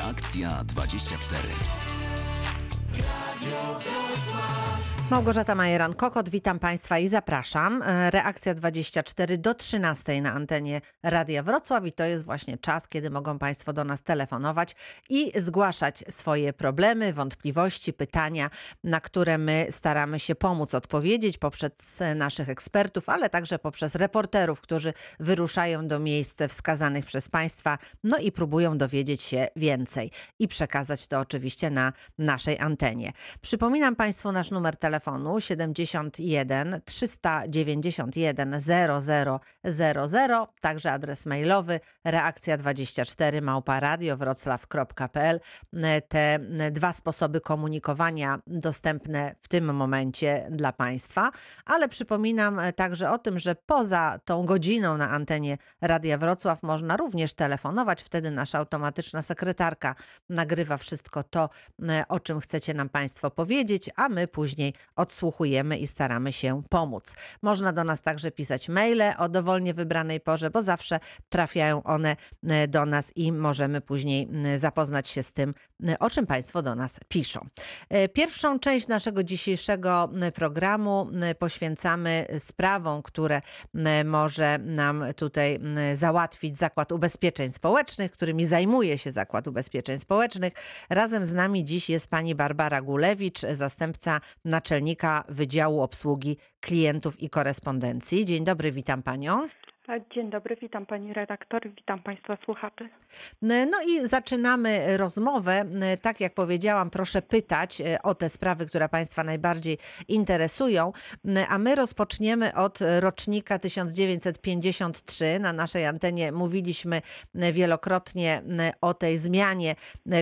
Reakcja 24. Małgorzata Majeran-Kokot, witam Państwa i zapraszam. E, Reakcja 24 do 13 na antenie Radia Wrocław i to jest właśnie czas, kiedy mogą Państwo do nas telefonować i zgłaszać swoje problemy, wątpliwości, pytania, na które my staramy się pomóc odpowiedzieć poprzez naszych ekspertów, ale także poprzez reporterów, którzy wyruszają do miejsc wskazanych przez Państwa, no i próbują dowiedzieć się więcej i przekazać to oczywiście na naszej antenie. Przypominam Państwu nasz numer telefonu 71 391 0000, także adres mailowy reakcja24 małparadiowroclaw.pl. Te dwa sposoby komunikowania dostępne w tym momencie dla Państwa, ale przypominam także o tym, że poza tą godziną na antenie Radia Wrocław można również telefonować. Wtedy nasza automatyczna sekretarka nagrywa wszystko to, o czym chcecie nam Państwo powiedzieć, a my później odsłuchujemy i staramy się pomóc. Można do nas także pisać maile o dowolnie wybranej porze, bo zawsze trafiają one e, do nas i możemy później zapoznać się z tym, o czym Państwo do nas piszą. E, Pierwszą część naszego dzisiejszego programu poświęcamy sprawom, które może nam tutaj załatwić Zakład Ubezpieczeń Społecznych, którymi zajmuje się Zakład Ubezpieczeń Społecznych. Razem z nami dziś jest pani Barbara Gulewicz, zastępca naczelnika Wydziału Obsługi Klientów i Korespondencji. Dzień dobry, witam panią. Dzień dobry, witam pani redaktor, witam państwa słuchaczy. No i zaczynamy rozmowę. Tak jak powiedziałam, proszę pytać e, o te sprawy, które Państwa najbardziej interesują, a my rozpoczniemy od rocznika 1953. Na naszej antenie mówiliśmy wielokrotnie o tej zmianie,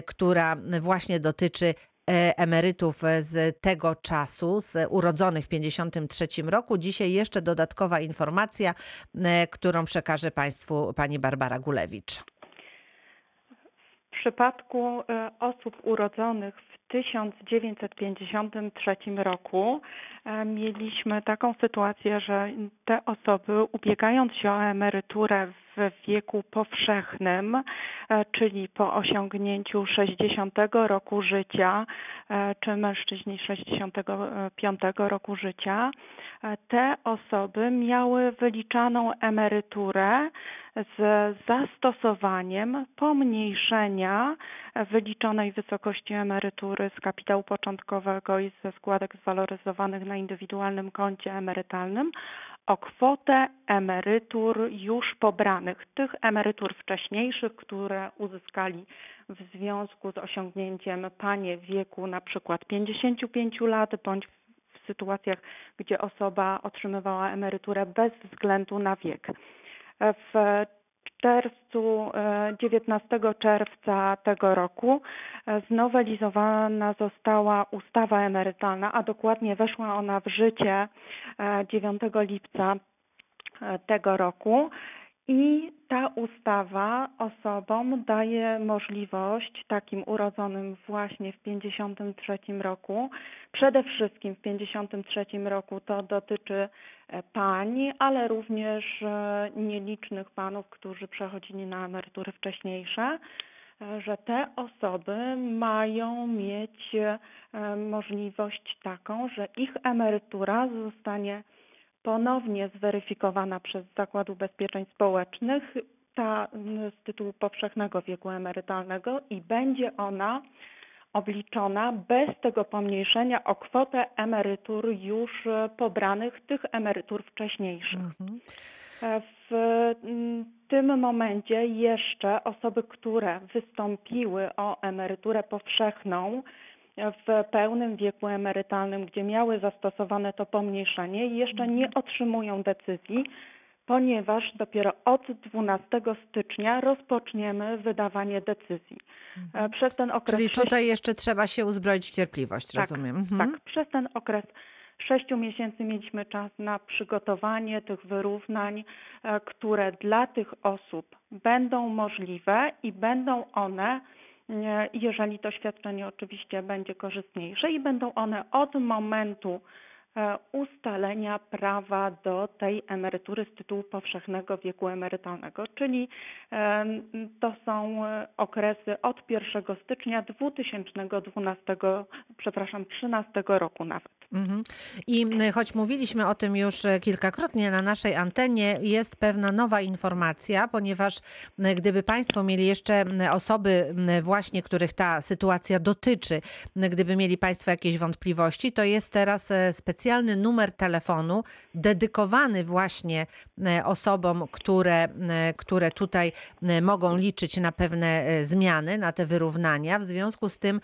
która właśnie dotyczy e, emerytów z tego czasu, z urodzonych w 53 roku. Dzisiaj jeszcze dodatkowa informacja, e, którą przekaże Państwu pani Barbara Gulewicz. W przypadku e, osób urodzonych w 1953 roku e, mieliśmy taką sytuację, że te osoby ubiegając się o emeryturę w wieku powszechnym, e, czyli po osiągnięciu 60 roku życia, e, czy mężczyźni 65 roku życia, e, te osoby miały wyliczaną emeryturę z zastosowaniem pomniejszenia wyliczonej wysokości emerytury z kapitału początkowego i ze składek zwaloryzowanych na indywidualnym koncie emerytalnym o kwotę emerytur już pobranych, tych emerytur wcześniejszych, które uzyskali w związku z osiągnięciem panie wieku na przykład 55 lat bądź w sytuacjach, gdzie osoba otrzymywała emeryturę bez względu na wiek. W czerwcu, 19 czerwca tego roku znowelizowana została ustawa emerytalna, a dokładnie weszła ona w życie 9 lipca tego roku. I ta ustawa osobom daje możliwość takim urodzonym właśnie w 53 roku, przede wszystkim w 53 roku to dotyczy pań, ale również nielicznych panów, którzy przechodzili na emerytury wcześniejsze, że te osoby mają mieć możliwość taką, że ich emerytura zostanie ponownie zweryfikowana przez Zakład Ubezpieczeń Społecznych ta z tytułu powszechnego wieku emerytalnego i będzie ona obliczona bez tego pomniejszenia o kwotę emerytur już pobranych, tych emerytur wcześniejszych. Mhm. W tym momencie jeszcze osoby, które wystąpiły o emeryturę powszechną, w pełnym wieku emerytalnym, gdzie miały zastosowane to pomniejszenie, jeszcze nie otrzymują decyzji, ponieważ dopiero od 12 stycznia rozpoczniemy wydawanie decyzji. E, Przez ten okres Czyli tutaj jeszcze trzeba się uzbroić w cierpliwość, tak, rozumiem. Mhm. Tak, przez ten okres sześciu miesięcy mieliśmy czas na przygotowanie tych wyrównań, e, które dla tych osób będą możliwe i będą one, jeżeli to świadczenie oczywiście będzie korzystniejsze, i będą one od momentu e, ustalenia prawa do tej emerytury z tytułu powszechnego wieku emerytalnego, czyli em, to są e, okresy od 1 stycznia 2012, przepraszam, 13 roku nawet. Mhm. I choć mówiliśmy o tym już e, kilkakrotnie na naszej antenie, jest pewna nowa informacja, ponieważ gdyby Państwo mieli jeszcze osoby właśnie, których ta sytuacja dotyczy, gdyby mieli Państwo jakieś wątpliwości, to jest teraz e, specjalny numer telefonu dedykowany właśnie osobom, które, które tutaj mogą liczyć na pewne e, zmiany, na te wyrównania. W związku z tym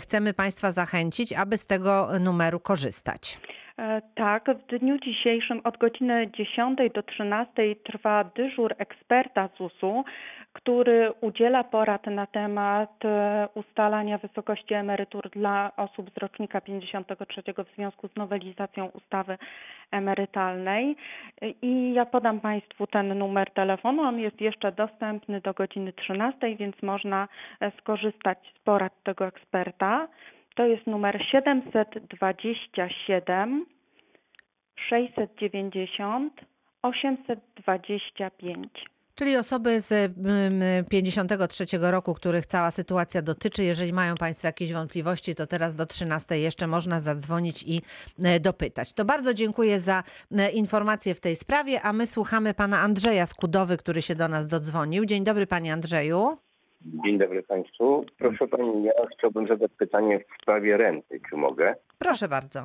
chcemy Państwa zachęcić, aby z tego numeru korzystać. E, Tak, w dniu dzisiejszym od godziny 10 do 13 trwa dyżur eksperta ZUS-u, który udziela porad na temat e, ustalania wysokości emerytur dla osób z rocznika 53 w związku z nowelizacją ustawy emerytalnej. I ja podam Państwu ten numer telefonu. On jest jeszcze dostępny do godziny 13, więc można e, skorzystać z porad tego eksperta. To jest numer 727 690 825. Czyli osoby z mm, 53 roku, których cała sytuacja dotyczy. Jeżeli mają Państwo jakieś wątpliwości, to teraz do 13 jeszcze można zadzwonić i e, dopytać. To bardzo dziękuję za e, informacje w tej sprawie, a my słuchamy pana Andrzeja Skudowy, który się do nas dodzwonił. Dzień dobry panie Andrzeju. Dzień dobry Państwu. Proszę Pani, ja chciałbym zadać pytanie w sprawie renty, czy mogę? Proszę bardzo.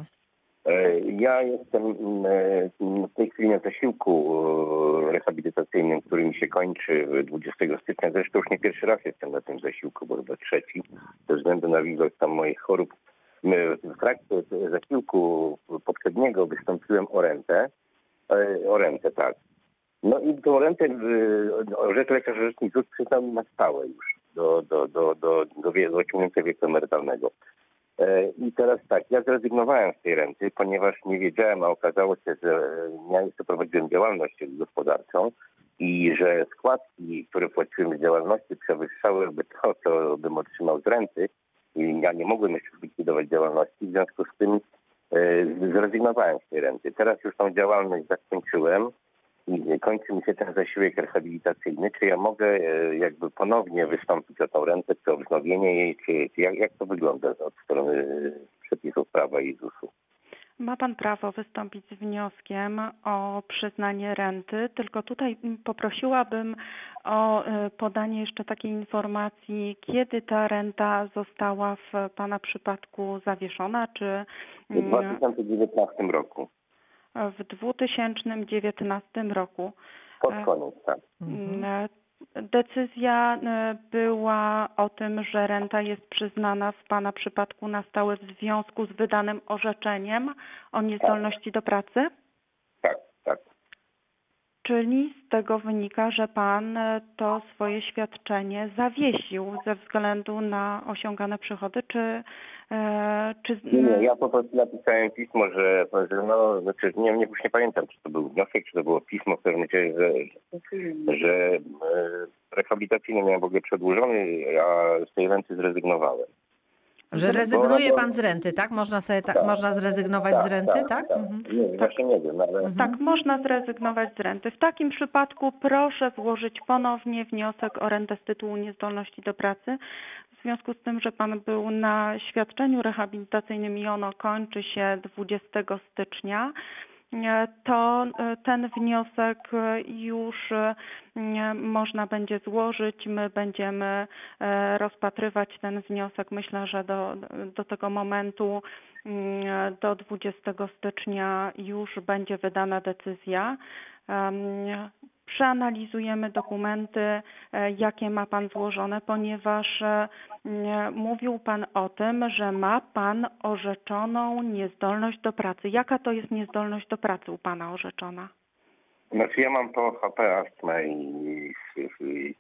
E, Ja jestem mm, e, w tej chwili na zasiłku e, rehabilitacyjnym, który mi się kończy 20 stycznia. Zresztą już nie pierwszy raz jestem na tym zasiłku, bo chyba trzeci, ze względu na ilość tam moich chorób. W trakcie zasiłku poprzedniego wystąpiłem o rentę. O rentę, tak. No i tą rentę e, rzecz lekarz rzecznik ZUS przyznał na stałe już do, do, do, do, do, do osiągnięcia wieku emerytalnego. E, I teraz tak, ja zrezygnowałem z tej renty, ponieważ nie wiedziałem, a okazało się, że e, ja jeszcze prowadziłem działalność gospodarczą i że składki, które płaciłem z działalności przewyższałyby to, co bym otrzymał z renty i ja nie mogłem jeszcze zlikwidować działalności, w związku z tym e, zrezygnowałem z tej renty. Teraz już tą działalność zakończyłem i kończy mi się ten zasiłek rehabilitacyjny, czy ja mogę e, jakby ponownie wystąpić o tą rentę, czy o wznowienie jej, czy, jak, jak to wygląda od strony e, przepisów prawa i ZUS-u? Ma Pan prawo wystąpić z wnioskiem o przyznanie renty, tylko tutaj poprosiłabym o y, podanie jeszcze takiej informacji, kiedy ta renta została w Pana przypadku zawieszona, czy W mm, 2019 roku, w 2019 roku. pod E, koniec, tak. Mm, Decyzja y, była o tym, że renta jest przyznana w Pana przypadku na stałe w związku z wydanym orzeczeniem o niezdolności do pracy? Czyli z tego wynika, że Pan e, to swoje świadczenie zawiesił ze względu na osiągane przychody, czy, e, czy Nie, ja po prostu napisałem pismo, że, że no, znaczy, nie, nie, nie pamiętam, czy to był wniosek, czy to było pismo w pewnym razie, że, że e, rehabilitacyjny miałem w ogóle przedłużony, a z tej renty zrezygnowałem. Że rezygnuje pan z renty, tak? Można sobie tak, Tak, można zrezygnować z renty, tak? Mhm. Nie, właśnie nie wiem, ale Tak, można zrezygnować z renty. W takim przypadku proszę złożyć ponownie wniosek o rentę z tytułu niezdolności do pracy. W związku z tym, że Pan był na świadczeniu rehabilitacyjnym i ono kończy się 20 stycznia, to e, ten wniosek e, już e, można będzie złożyć. My będziemy e, rozpatrywać ten wniosek. Myślę, że do, do tego momentu mm, do 20 stycznia już będzie wydana decyzja. Em, Przeanalizujemy dokumenty, e, jakie ma Pan złożone, ponieważ e, mówił Pan o tym, że ma Pan orzeczoną niezdolność do pracy. Jaka to jest niezdolność do pracy u Pana orzeczona? Znaczy ja mam to HP, astmę i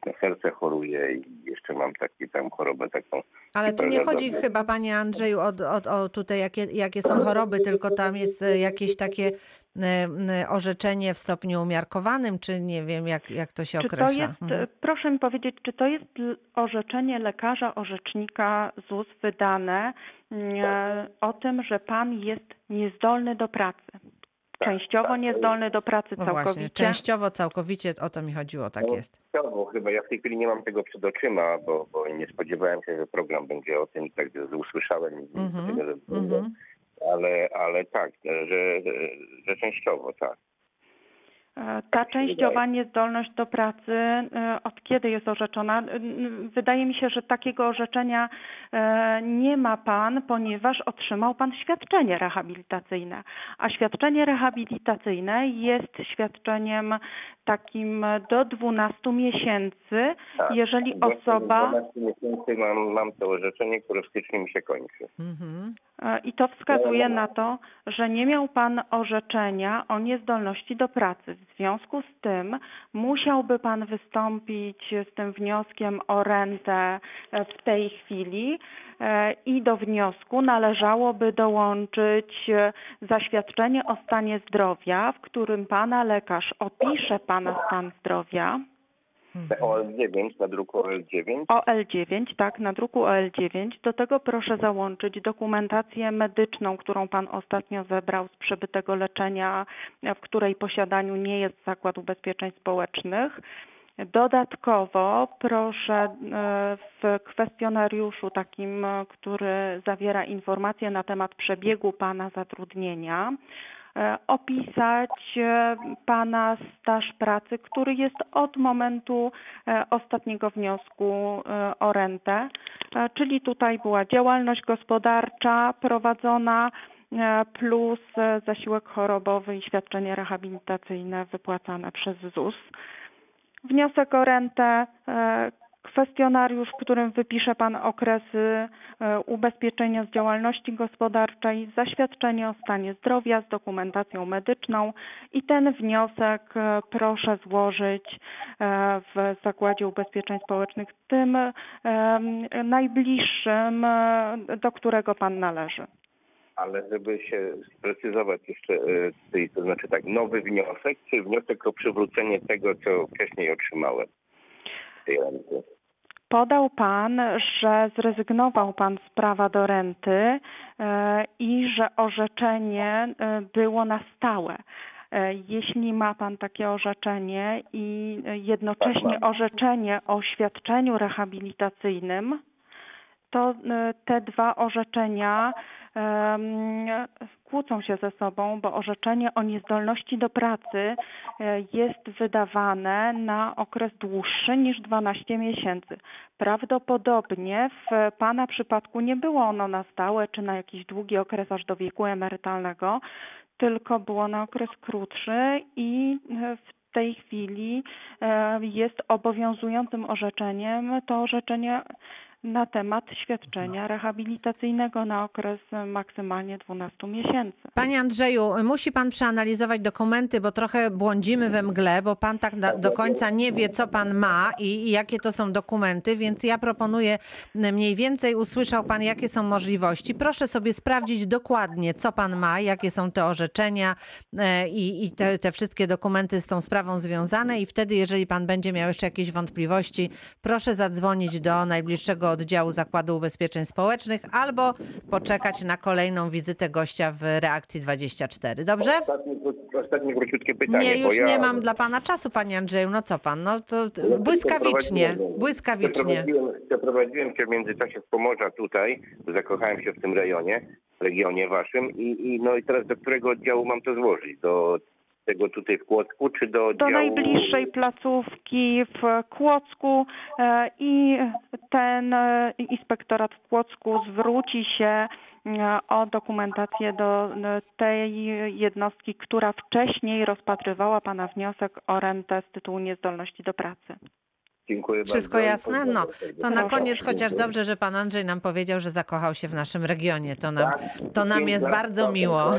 na serce choruję i jeszcze mam taki tam chorobę taką. Ale tu nie chodzi dobrze. chyba, panie Andrzeju, o, o, o tutaj jakie, jakie są choroby, tylko tam jest e, jakieś takie e, m, orzeczenie w stopniu umiarkowanym, czy nie wiem, jak, jak to się Czy to określa. jest, Mhm. e, proszę mi powiedzieć, czy to jest orzeczenie lekarza, orzecznika ZUS wydane e, o tym, że pan jest niezdolny do pracy? Częściowo tak. niezdolny do pracy No właśnie, całkowicie? częściowo, całkowicie o to mi chodziło, tak No, jest. Bo chyba ja w tej chwili nie mam tego przed oczyma, bo, bo nie spodziewałem się, że program będzie o tym i tak usłyszałem. i Mhm, tego, że- mhm. ale, ale tak, że, że częściowo tak. E, Ta częściowa niezdolność do pracy e, od kiedy jest orzeczona? E, Wydaje mi się, że takiego orzeczenia nie ma Pan, ponieważ otrzymał Pan świadczenie rehabilitacyjne. A świadczenie rehabilitacyjne jest świadczeniem takim do 12 miesięcy, tak. jeżeli osoba. 12 miesięcy mam, mam to orzeczenie, które w styczniu mi się kończy. Mhm. E, I to wskazuje na to, że nie miał Pan orzeczenia o niezdolności do pracy. W związku z tym musiałby Pan wystąpić z tym wnioskiem o rentę e, w tej chwili e, i do wniosku należałoby dołączyć zaświadczenie o stanie zdrowia, w którym Pana lekarz opisze Pana stan zdrowia. Te OL9 na druku OL9. OL9, tak, na druku OL9. Do tego proszę załączyć dokumentację medyczną, którą Pan ostatnio zebrał z przebytego leczenia, w której posiadaniu nie jest Zakład Ubezpieczeń Społecznych. Dodatkowo proszę e, w kwestionariuszu takim, który zawiera informacje na temat przebiegu Pana zatrudnienia, opisać e, Pana staż pracy, który jest od momentu e, ostatniego wniosku e, o rentę, E, czyli tutaj była działalność gospodarcza prowadzona e, plus e, zasiłek chorobowy i świadczenie rehabilitacyjne wypłacane przez ZUS. Wniosek o rentę, e, kwestionariusz, w którym wypisze Pan okresy e, ubezpieczenia z działalności gospodarczej, zaświadczenie o stanie zdrowia z dokumentacją medyczną i ten wniosek e, proszę złożyć e, w Zakładzie Ubezpieczeń Społecznych, tym najbliższym, do którego Pan należy. Ale żeby się sprecyzować jeszcze, to znaczy tak, nowy wniosek, czy wniosek o przywrócenie tego, co wcześniej otrzymałem? Podał Pan, że zrezygnował Pan z prawa do renty e, i że orzeczenie e, było na stałe. E, Jeśli ma Pan takie orzeczenie i jednocześnie Tak, orzeczenie o świadczeniu rehabilitacyjnym, to te dwa orzeczenia kłócą się ze sobą, bo orzeczenie o niezdolności do pracy e, jest wydawane na okres dłuższy niż 12 miesięcy. Prawdopodobnie w Pana przypadku nie było ono na stałe czy na jakiś długi okres aż do wieku emerytalnego, tylko było na okres krótszy i e, w tej chwili e, jest obowiązującym orzeczeniem to orzeczenie na temat świadczenia rehabilitacyjnego na okres maksymalnie 12 miesięcy. Panie Andrzeju, musi pan przeanalizować dokumenty, bo trochę błądzimy we mgle, bo pan tak do końca nie wie, co pan ma i, i jakie to są dokumenty, więc ja proponuję mniej więcej usłyszał pan, jakie są możliwości. Proszę sobie sprawdzić dokładnie, co pan ma, jakie są te orzeczenia e, i, i te, te wszystkie dokumenty z tą sprawą związane i wtedy, jeżeli pan będzie miał jeszcze jakieś wątpliwości, proszę zadzwonić do najbliższego oddziału Zakładu Ubezpieczeń Społecznych albo poczekać na kolejną wizytę gościa w Reakcji 24. Dobrze? Ostatnie, ostatnie króciutkie pytanie. Nie, już ja, nie mam dla pana czasu, panie Andrzeju. No co pan? No to Ja błyskawicznie, błyskawicznie. Przeprowadziłem się w międzyczasie z Pomorza tutaj, zakochałem się w tym rejonie, regionie waszym i, i no i teraz do którego oddziału mam to złożyć? Do tego tutaj w Kłodzku, czy do do najbliższej placówki w Kłodzku e, i ten e, inspektorat w Kłodzku zwróci się e, o dokumentację do tej jednostki, która wcześniej rozpatrywała Pana wniosek o rentę z tytułu niezdolności do pracy. Dziękuję Wszystko bardzo. jasne? No, to na koniec chociaż dobrze, że pan Andrzej nam powiedział, że zakochał się w naszym regionie. To nam, Tak. to nam jest bardzo miło.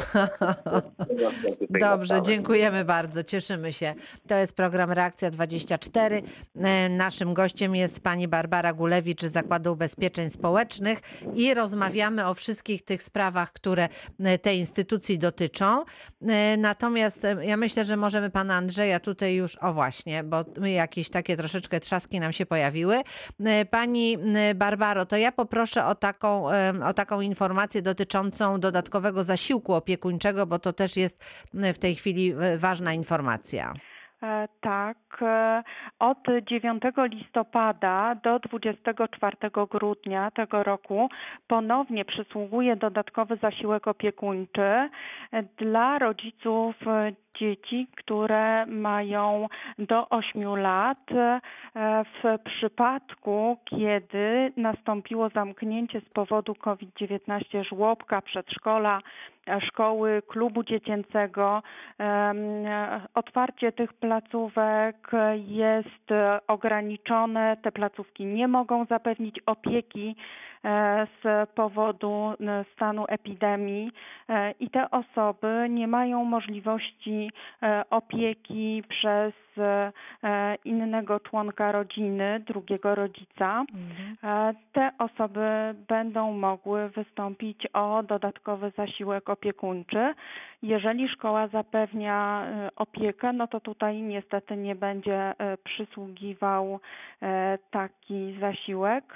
Tutaj Dobrze, dziękujemy bardzo, cieszymy się. To jest program Reakcja 24. E, Naszym gościem jest pani Barbara Gulewicz z Zakładu Ubezpieczeń Społecznych i rozmawiamy o wszystkich tych sprawach, które e, tej instytucji dotyczą. E, Natomiast ja myślę, że możemy pana Andrzeja tutaj już, o właśnie, bo my jakieś takie troszeczkę trzasy nam się pojawiły. E, Pani m, Barbaro, to ja poproszę o taką, em, o taką informację dotyczącą dodatkowego zasiłku opiekuńczego, bo to też jest w tej chwili e, ważna informacja. E, Tak, e, od 9 listopada do 24 grudnia tego roku ponownie przysługuje dodatkowy zasiłek opiekuńczy e, dla rodziców e, dzieci, które mają do 8 lat. e, W przypadku, kiedy nastąpiło zamknięcie z powodu COVID-19 żłobka, przedszkola, e, szkoły, klubu dziecięcego, otwarcie tych placówek jest e, ograniczone. Te placówki nie mogą zapewnić opieki z powodu e, stanu epidemii e, i te osoby nie mają możliwości e, opieki przez e, e, innego członka rodziny, drugiego rodzica. E, Te osoby będą mogły wystąpić o dodatkowy zasiłek opiekuńczy. Jeżeli szkoła zapewnia e, opiekę, no to tutaj niestety nie będzie e, przysługiwał e, taki zasiłek.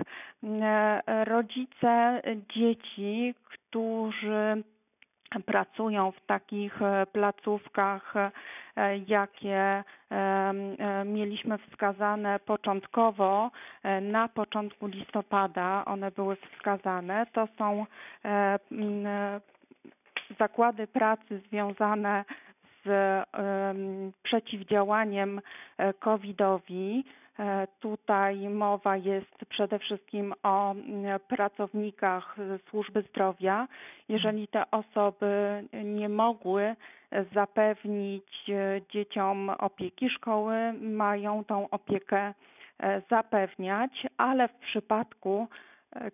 Rodzice dzieci, którzy pracują w takich e, placówkach, e, jakie e, mieliśmy wskazane początkowo na początku listopada, one były wskazane. To są zakłady pracy związane z em, przeciwdziałaniem COVID-owi. E, Tutaj mowa jest przede wszystkim o mm, pracownikach e, służby zdrowia. Jeżeli te osoby nie mogły zapewnić e, dzieciom opieki, szkoły mają tą opiekę zapewniać, ale w przypadku,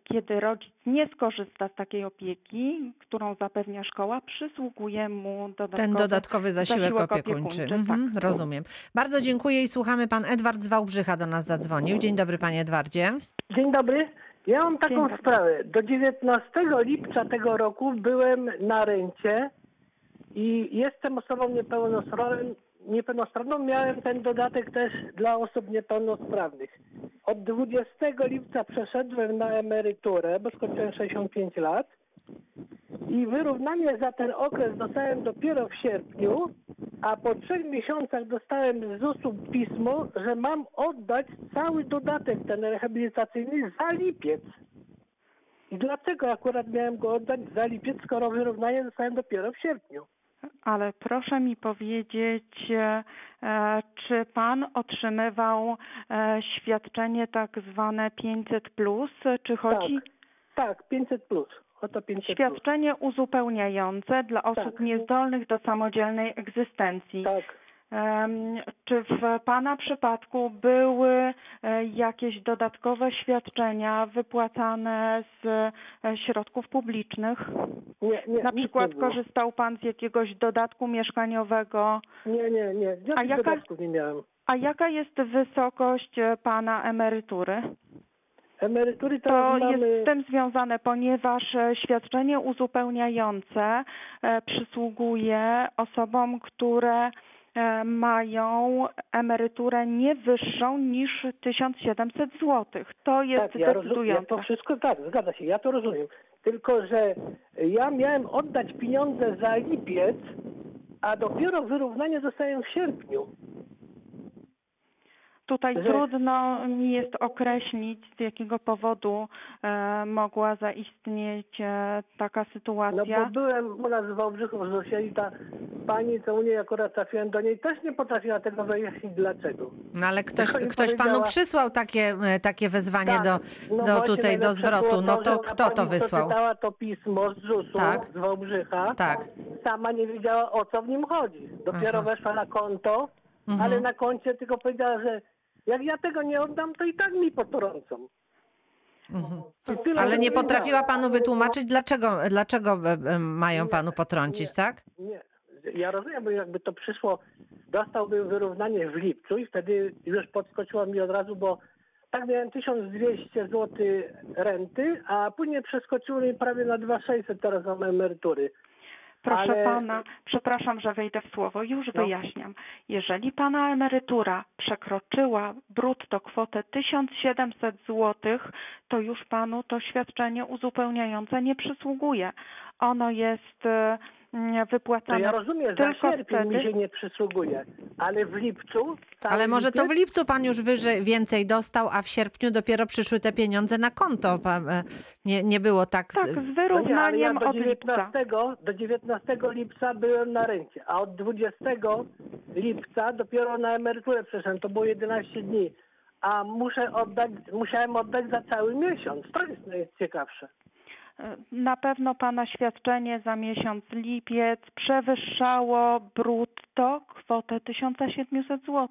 kiedy rodzic nie skorzysta z takiej opieki, którą zapewnia szkoła, przysługuje mu dodatkowy Ten dodatkowy zasiłek, zasiłek opiekuńczy. opiekuńczy, Mhm, tak. rozumiem. Bardzo dziękuję i słuchamy. Pan Edward z Wałbrzycha do nas zadzwonił. Dzień dobry, panie Edwardzie. Dzień dobry. Ja mam taką sprawę. Do 19 lipca tego roku byłem na rencie i jestem osobą niepełnosprawną. Niepełnosprawną miałem ten dodatek też dla osób niepełnosprawnych. Od 20 lipca przeszedłem na emeryturę, bo skończyłem 65 lat. I wyrównanie za ten okres dostałem dopiero w sierpniu, a po trzech miesiącach dostałem z ZUS-u pismo, że mam oddać cały dodatek ten rehabilitacyjny za lipiec. I dlaczego akurat miałem go oddać za lipiec, skoro wyrównanie dostałem dopiero w sierpniu? Ale proszę mi powiedzieć, e, czy pan otrzymywał e, świadczenie tak zwane 500, czy chodzi Tak, 500 plus. Oto 500 plus. świadczenie uzupełniające dla osób Tak. niezdolnych do samodzielnej egzystencji? Tak. Czy w Pana przypadku były e, jakieś dodatkowe świadczenia wypłacane z e, środków publicznych? Nie, nie, Na przykład nie korzystał Pan z jakiegoś dodatku mieszkaniowego? Nie, nie, nie. A jaka- dodatków nie miałem. A jaka jest wysokość e, Pana emerytury? Emerytury To teraz jest mamy... z tym związane, ponieważ świadczenie uzupełniające przysługuje osobom, które mają emeryturę nie wyższą niż 1700 zł. To jest Tak, ja rozumiem. Ja decydujące. to wszystko tak, zgadza się, ja to rozumiem. Tylko, że ja miałem oddać pieniądze za lipiec, a dopiero wyrównanie dostaję w sierpniu. Tutaj że- trudno mi jest określić, z jakiego powodu e, mogła zaistnieć e, taka No sytuacja. bo byłem u nas w Wałbrzychu w ZUS-ie i ta pani, co u niej akurat trafiłem do niej, też nie potrafiła tego wyjaśnić dlaczego. No ale ktoś, Tylko ktoś panu powiedziała- przysłał takie, e, takie wezwanie Tak, do, no do właśnie tutaj do najlepsze zwrotu. było No że to ona kto to pani wysłał? przeczytała to pismo z ZUS-u, Tak. z Wałbrzycha. Tak. Sama nie wiedziała o co w nim chodzi. Dopiero Aha. weszła na konto, Mhm. ale na koncie tylko powiedziała, że jak ja tego nie oddam, to i tak mi potrącą. Mhm. Tyle Ale nie potrafiła panu wytłumaczyć, dlaczego, dlaczego e, e, mają Nie, panu potrącić, nie. tak? Nie, ja rozumiem, bo jakby to przyszło, dostałbym wyrównanie w lipcu i wtedy już podskoczyło mi od razu, bo tak miałem 1200 zł renty, a później przeskoczyło mi prawie na 2600 teraz mam emerytury. Proszę ale pana, przepraszam, że wejdę w słowo, już No. wyjaśniam. Jeżeli pana emerytura przekroczyła brutto kwotę 1700 zł, to już panu to świadczenie uzupełniające nie przysługuje. Ono jest e, mm, to wypłacane ja rozumiem, tylko sierpień mi wtedy- się nie przysługuje, ale w lipcu... Ale może to w lipcu pan już wyżej, więcej dostał, a w sierpniu dopiero przyszły te pieniądze na konto. Pan, e, nie, nie było tak. Tak, z No nie, ja wyrównaniem od lipca. 19, do 19 lipca byłem na rencie, a od 20 lipca dopiero na emeryturę przeszedłem, to było 11 dni. A muszę oddać, musiałem oddać za cały miesiąc. To jest najciekawsze. Na pewno Pana świadczenie za miesiąc lipiec przewyższało brutto kwotę 1700 zł.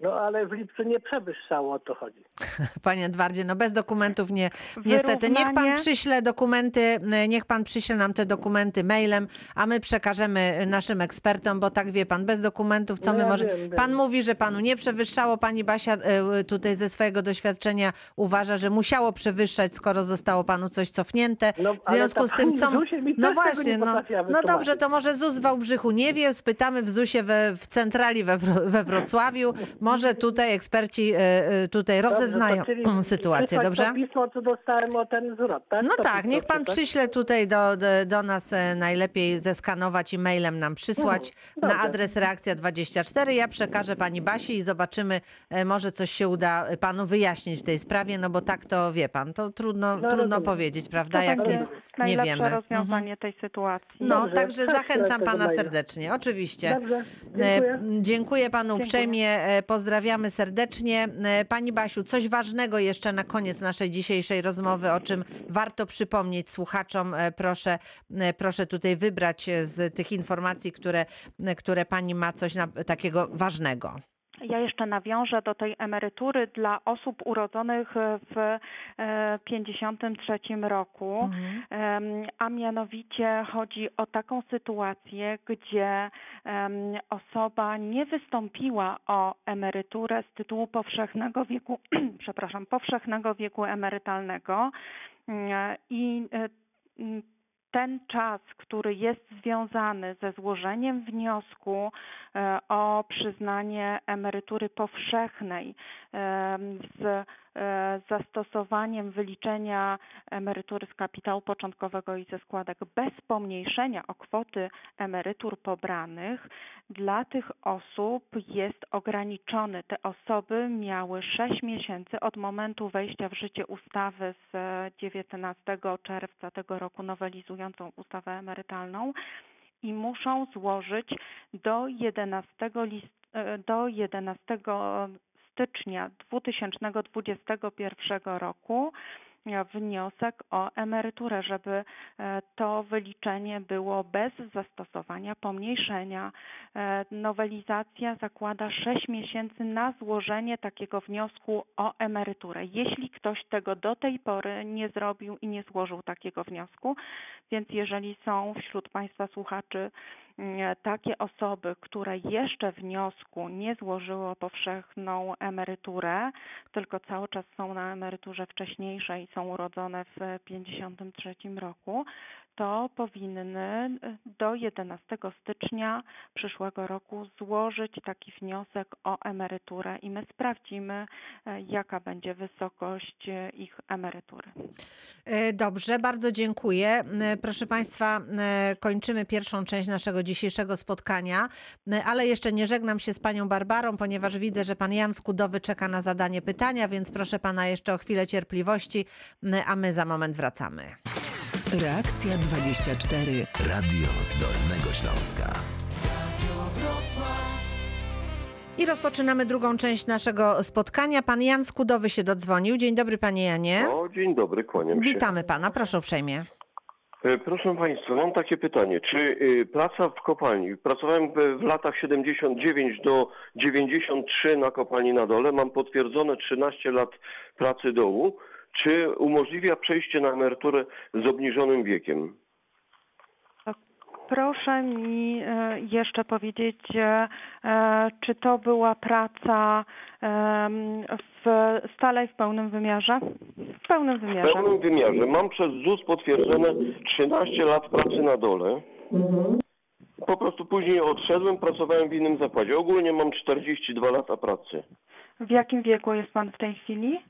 No ale w lipcu nie przewyższało, o to chodzi. Panie Edwardzie, no bez dokumentów nie. Niestety, niech pan przyśle dokumenty, e, niech pan przyśle nam te dokumenty mailem, a my przekażemy naszym ekspertom, bo tak wie pan, bez dokumentów, co No my ja może. wiem, wiem. Pan mówi, że panu nie przewyższało, pani Basia e, tutaj ze swojego doświadczenia uważa, że musiało przewyższać, skoro zostało panu coś cofnięte. No, w związku z tym, co. No właśnie, nie no, no dobrze, to może ZUS w Wałbrzychu nie wie, spytamy w ZUSie we, w centrali we, Wro- we Wrocławiu. Może tutaj eksperci e, e, tutaj Dobrze, rozeznają czyli sytuację, dobrze? Pismo, co dostałem o ten zwrot, tak? No To tak, pismo niech pan przeczytać? przyśle tutaj do, do, do nas e, najlepiej zeskanować i mailem nam przysłać Mhm, na dobrze. adres reakcja24. Ja przekażę pani Basi i zobaczymy, może coś się uda panu wyjaśnić w tej sprawie, no bo tak to wie pan, to trudno, No, trudno rozumiem. powiedzieć, prawda, To jak nic nie wiemy. Mhm. rozwiązanie tej sytuacji. No, Dobrze, także tak, zachęcam pana serdecznie, oczywiście. Dobrze, dziękuję. Dziękuję panu Dziękuję. uprzejmie, pozdrawiamy serdecznie. E, Pani Basiu, coś ważnego jeszcze na koniec naszej dzisiejszej rozmowy, o czym warto przypomnieć słuchaczom. E, Proszę, e, proszę tutaj wybrać z tych informacji, które, które pani ma coś na, takiego ważnego. Ja jeszcze nawiążę do tej emerytury dla osób urodzonych w e, 53 roku, Em, a mianowicie chodzi o taką sytuację, gdzie osoba nie wystąpiła o emeryturę z tytułu powszechnego wieku, przepraszam, powszechnego wieku emerytalnego. Mm, i e, ten czas, który jest związany ze złożeniem wniosku e, o przyznanie emerytury powszechnej em, z e, zastosowaniem wyliczenia emerytury z kapitału początkowego i ze składek bez pomniejszenia o kwoty emerytur pobranych, dla tych osób jest ograniczony. Te osoby miały 6 miesięcy od momentu wejścia w życie ustawy z e, 19 czerwca tego roku nowelizującą ustawę emerytalną i muszą złożyć do 11, list, e, do 11 stycznia 2021 roku wniosek o emeryturę, żeby e, to wyliczenie było bez zastosowania pomniejszenia. E, Nowelizacja zakłada 6 miesięcy na złożenie takiego wniosku o emeryturę. Jeśli ktoś tego do tej pory nie zrobił i nie złożył takiego wniosku, więc jeżeli są wśród Państwa słuchaczy takie osoby, które jeszcze wniosku nie złożyły o powszechną emeryturę, tylko cały czas są na emeryturze wcześniejszej i są urodzone w 53 roku, to powinny do 11 stycznia przyszłego roku złożyć taki wniosek o emeryturę i my sprawdzimy, e, jaka będzie wysokość e, ich emerytury. E, Dobrze, bardzo dziękuję. E, Proszę Państwa, e, kończymy pierwszą część naszego dzisiejszego spotkania, ale jeszcze nie żegnam się z Panią Barbarą, ponieważ widzę, że Pan Jan Skudowy czeka na zadanie pytania, więc proszę Pana jeszcze o chwilę cierpliwości, a my za moment wracamy. Reakcja 24. Radio z Dolnego Śląska. I rozpoczynamy drugą część naszego spotkania. Pan Jan Skudowy się dodzwonił. Dzień dobry, Panie Janie. O, dzień dobry, kłaniam się. Witamy Pana, proszę uprzejmie. E, Proszę Państwa, mam takie pytanie. Czy y, praca w kopalni, pracowałem w, w latach 79 do 93 na kopalni na dole, mam potwierdzone 13 lat pracy dołu, czy umożliwia przejście na emeryturę z obniżonym wiekiem? Proszę mi e, jeszcze powiedzieć, e, e, czy to była praca w stale i w pełnym wymiarze? W pełnym W wymiarze. pełnym wymiarze. Mam przez ZUS potwierdzone 13 lat pracy na dole. Po prostu później odszedłem, pracowałem w innym zakładzie. Ogólnie mam 42 lata pracy. W jakim wieku jest pan w tej chwili?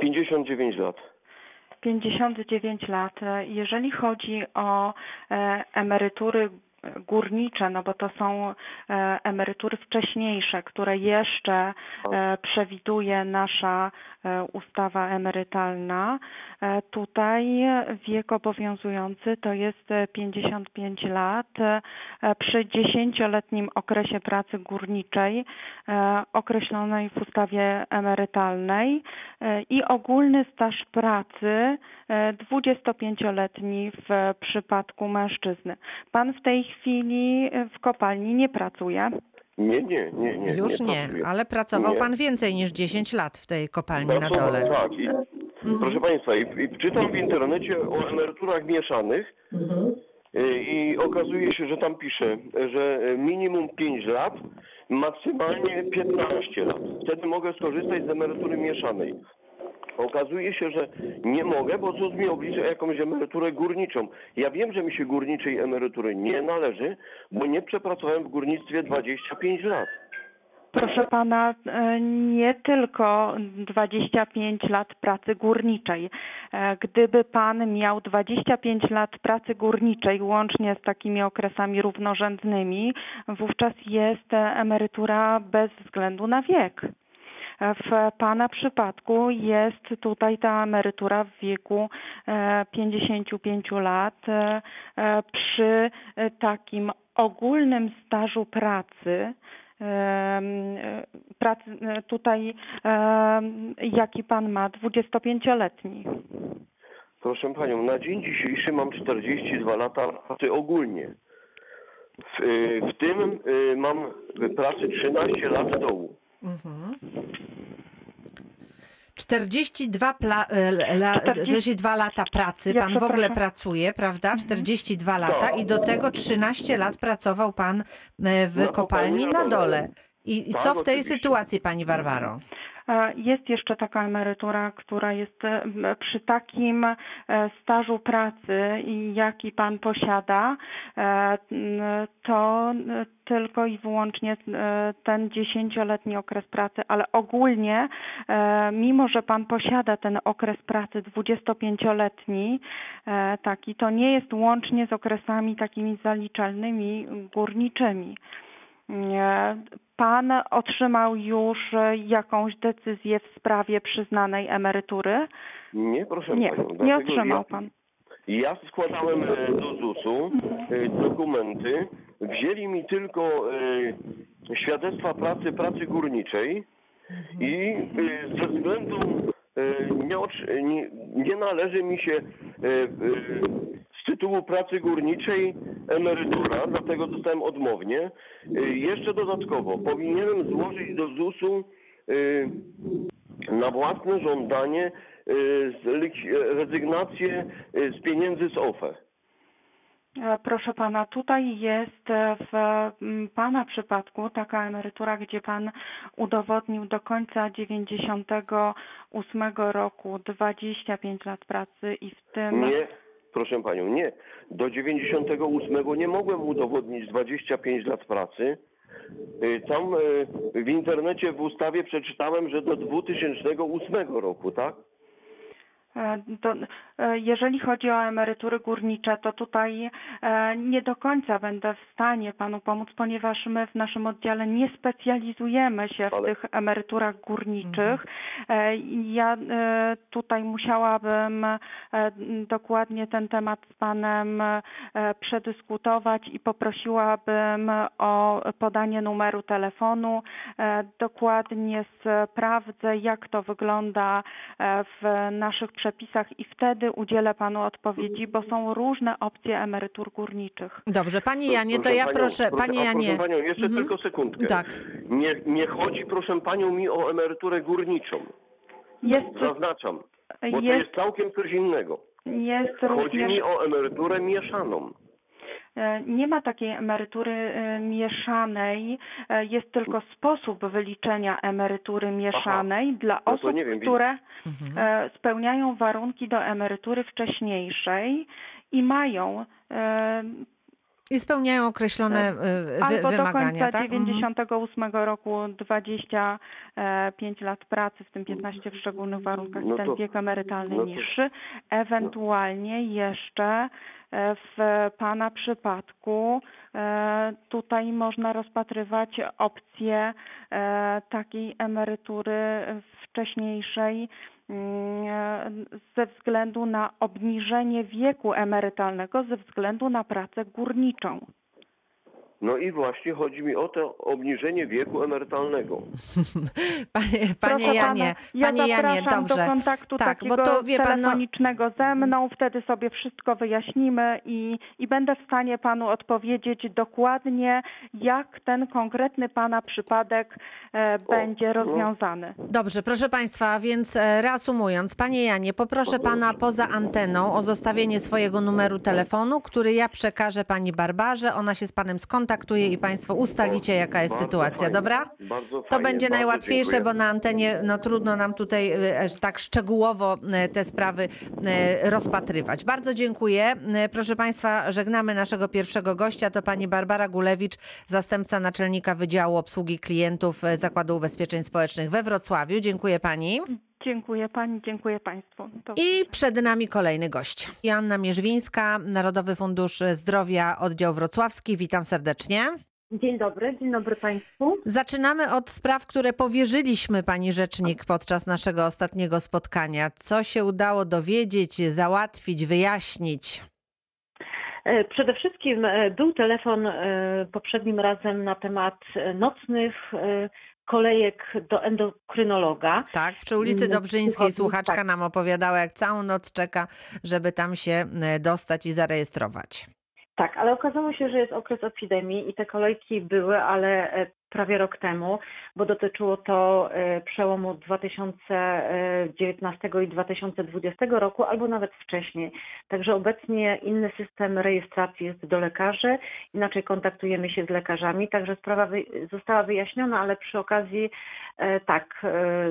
59 lat. 59 lat. Jeżeli chodzi o e, emerytury górnicze, no bo to są e, emerytury wcześniejsze, które jeszcze e, przewiduje nasza ustawa emerytalna. Tutaj wiek obowiązujący to jest e, 55 lat. Przy 10-letnim okresie pracy górniczej określonej w ustawie emerytalnej i ogólny staż pracy e, 25-letni w przypadku mężczyzny. Pan w tej chwili e, w kopalni nie pracuje. Nie, nie, nie, nie. Już nie, pracuję. ale pracował Nie. pan więcej niż 10 lat w tej kopalni na Pracowałem, dole. Tak. I, Proszę Państwa, i, i czytam w internecie o emeryturach mieszanych y, i okazuje się, że tam pisze, że minimum 5 lat, maksymalnie 15 lat. Wtedy mogę skorzystać z emerytury mieszanej. Okazuje się, że nie mogę, bo ZUS mi oblicza jakąś emeryturę górniczą. Ja wiem, że mi się górniczej emerytury nie należy, bo nie przepracowałem w górnictwie 25 lat. Proszę pana, e, nie tylko 25 lat pracy górniczej. E, Gdyby pan miał 25 lat pracy górniczej łącznie z takimi okresami równorzędnymi, wówczas jest emerytura bez względu na wiek. E, W Pana przypadku jest tutaj ta emerytura w wieku e, 55 lat przy takim ogólnym stażu pracy, e, pracy e, tutaj, jaki Pan ma, 25-letni. Proszę Panią, na dzień dzisiejszy mam 42 lata pracy ogólnie. W, y, w tym mam pracy 13 lat dołu. 42, pla, e, la, 40 42 lata pracy, Ja pan w ogóle pracuje, prawda? 42 lata Tak. i do tego 13 lat pracował pan e, w Na kopalni na dole. I, i co w tej sytuacji, pani Barbaro? E, Jest jeszcze taka emerytura, która jest e, przy takim e, stażu pracy, jaki Pan posiada, to tylko i wyłącznie ten dziesięcioletni okres pracy, ale ogólnie, mimo że Pan posiada ten okres pracy 25-letni, e, taki, to nie jest łącznie z okresami takimi zaliczalnymi górniczymi. Pan otrzymał już e, jakąś decyzję w sprawie przyznanej emerytury? Nie, proszę Nie, Panią. nie otrzymał ja, pan. Ja składałem e, do ZUS-u e, dokumenty. Wzięli mi tylko świadectwa pracy, pracy górniczej i ze względu nie, nie, należy mi się z tytułu pracy górniczej emerytura, dlatego dostałem odmownie. E, Jeszcze dodatkowo powinienem złożyć do ZUS-u e, na własne żądanie e, rezygnację z pieniędzy z OFE. E, Proszę pana, tutaj jest e, w pana przypadku taka emerytura, gdzie pan udowodnił do końca 98 roku 25 lat pracy i w tym Nie, proszę panią, nie. Do 98 nie mogłem udowodnić 25 lat pracy. Y, Tam y, w internecie w ustawie przeczytałem, że do 2008 roku, tak? E, To, e, jeżeli chodzi o emerytury górnicze, to tutaj e, nie do końca będę w stanie panu pomóc, ponieważ my w naszym oddziale nie specjalizujemy się w Ale- tych emeryturach górniczych. E, i Ja e, tutaj musiałabym e, dokładnie ten temat z panem e, przedyskutować i poprosiłabym o podanie numeru telefonu. E, Dokładnie sprawdzę, jak to wygląda e, w naszych przepisach i wtedy udzielę panu odpowiedzi, bo są różne opcje emerytur górniczych. Dobrze, pani Janie, to ja panią, proszę, panie a Janie. Proszę panią, jeszcze Mhm. tylko sekundkę. Tak. Nie, nie chodzi, proszę panią, mi o emeryturę górniczą. Jest, Zaznaczam, bo to jest, jest całkiem coś innego. jest Chodzi również mi o emeryturę mieszaną. E, Nie ma takiej emerytury e, mieszanej, e, jest tylko sposób wyliczenia emerytury mieszanej dla to osób, wiem, wi- które Mhm. spełniają warunki do emerytury wcześniejszej i mają I spełniają określone y, wy, Albo do wymagania, końca tak? Mhm. 98 roku 25 lat pracy, w tym 15 w szczególnych warunkach, No ten to- wiek emerytalny no to- niższy. Ewentualnie jeszcze e, w Pana przypadku e, tutaj można rozpatrywać opcję e, takiej emerytury wcześniejszej ze względu na obniżenie wieku emerytalnego ze względu na pracę górniczą. No i właśnie chodzi mi o to obniżenie wieku emerytalnego. Panie, panie Proszę Janie, pana, ja panie Janie, zapraszam dobrze. do kontaktu Tak, takiego bo to wie pan, no, telefonicznego ze mną, wtedy sobie wszystko wyjaśnimy i, i będę w stanie panu odpowiedzieć dokładnie, jak ten konkretny pana przypadek e, będzie no. rozwiązany. Dobrze, proszę Państwa, więc e, reasumując, Panie Janie, poproszę Pana poza anteną o zostawienie swojego numeru telefonu, który ja przekażę Pani Barbarze. Ona się z Panem skontaktuje i Państwo ustalicie, jaka jest Bardzo sytuacja, fajnie, dobra? Bardzo To fajnie, będzie bardzo najłatwiejsze, dziękuję. bo na antenie no, trudno nam tutaj aż tak szczegółowo e, te sprawy e, rozpatrywać. Bardzo dziękuję. Proszę Państwa, żegnamy naszego pierwszego gościa. To pani Barbara Gulewicz, zastępca naczelnika Wydziału Obsługi Klientów Zakładu Ubezpieczeń Społecznych we Wrocławiu. Dziękuję Pani. Dziękuję pani, dziękuję państwu. Do I przed nami kolejny gość. Joanna Mierzwińska, Narodowy Fundusz Zdrowia, oddział wrocławski. Witam serdecznie. Dzień dobry, dzień dobry Państwu. Zaczynamy od spraw, które powierzyliśmy pani rzecznik podczas naszego ostatniego spotkania. Co się udało dowiedzieć, załatwić, wyjaśnić? E, Przede wszystkim e, był telefon e, poprzednim razem na temat nocnych kolejek do endokrynologa. Tak, przy ulicy Mm, Dobrzyńskiej słuchaczka tak. nam opowiadała, jak całą noc czeka, żeby tam się e, dostać i zarejestrować. Tak, ale okazało się, że jest okres epidemii i te kolejki były, ale e, prawie rok temu, bo dotyczyło to e, przełomu 2019 i 2020 roku, albo nawet wcześniej. Także obecnie inny system rejestracji jest do lekarzy, inaczej kontaktujemy się z lekarzami, także sprawa została wyjaśniona, ale przy okazji e, tak,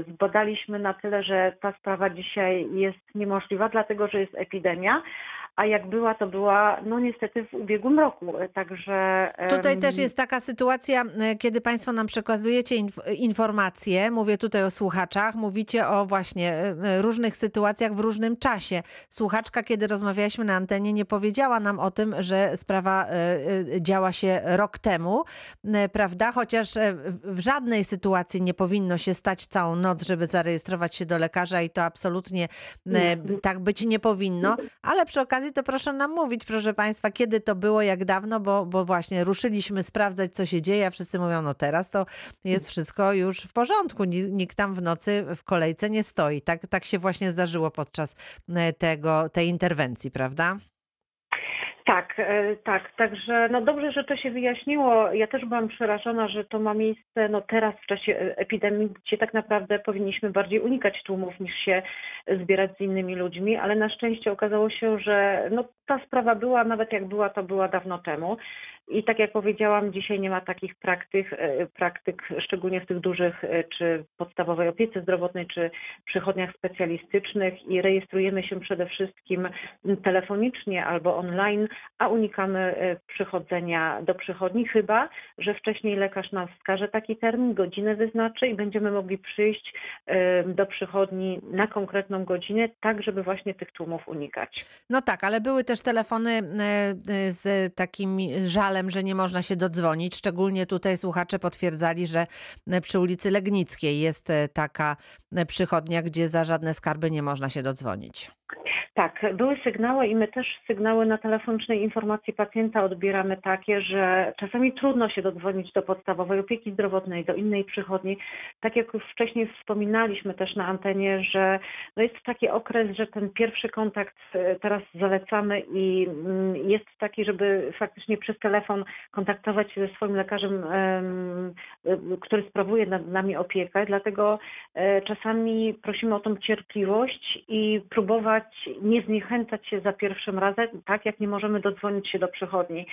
zbadaliśmy na tyle, że ta sprawa dzisiaj jest niemożliwa, dlatego że jest epidemia, a jak była, to była no niestety w ubiegłym roku, e, także... Tutaj też jest taka sytuacja, e, kiedy Państwo nam przekazujecie inf- informacje, mówię tutaj o słuchaczach, mówicie o właśnie e, różnych sytuacjach w różnym czasie. Słuchaczka, kiedy rozmawialiśmy na antenie, nie powiedziała nam o tym, że sprawa działa się rok temu, prawda? Chociaż w żadnej sytuacji nie powinno się stać całą noc, żeby zarejestrować się do lekarza i to absolutnie Nie. tak być nie powinno, ale przy okazji to proszę nam mówić, proszę Państwa, kiedy to było, jak dawno, bo, bo właśnie ruszyliśmy sprawdzać, co się dzieje, a wszyscy mówią, no teraz to jest wszystko już w porządku, Ni- nikt tam w nocy w kolejce nie stoi. Tak, tak się właśnie zdarzyło podczas e, tego, tej interwencji, prawda? Tak, e, tak. Także no dobrze, że to się wyjaśniło. Ja też byłam przerażona, że to ma miejsce no teraz w czasie e, epidemii, gdzie tak naprawdę powinniśmy bardziej unikać tłumów niż się zbierać z innymi ludźmi, ale na szczęście okazało się, że no ta sprawa była, nawet jak była, to była dawno temu. I tak jak powiedziałam, dzisiaj nie ma takich praktyk, e, praktyk szczególnie w tych dużych, e, czy podstawowej opiece zdrowotnej, czy przychodniach specjalistycznych i rejestrujemy się przede wszystkim telefonicznie albo online, a unikamy e, przychodzenia do przychodni, chyba że wcześniej lekarz nam wskaże taki termin, godzinę wyznaczy i będziemy mogli przyjść do przychodni na konkretną godzinę, tak żeby właśnie tych tłumów unikać. No tak, ale były też telefony z takim żalem, że nie można się dodzwonić. Szczególnie tutaj słuchacze potwierdzali, że przy ulicy Legnickiej jest e, taka e, przychodnia, gdzie za żadne skarby nie można się dodzwonić. Tak, były sygnały i my też sygnały na telefonicznej informacji pacjenta odbieramy takie, że czasami trudno się dodzwonić do podstawowej opieki zdrowotnej, do innej przychodni. Tak jak już wcześniej wspominaliśmy też na antenie, że no jest taki okres, że ten pierwszy kontakt e, teraz zalecamy i mm, jest taki, żeby faktycznie przez telefon kontaktować się ze swoim lekarzem, em, e, który sprawuje nad nami opiekę. Dlatego e, czasami prosimy o tą cierpliwość i próbować nie zniechęcać się za pierwszym razem, tak jak nie możemy dodzwonić się do przychodni.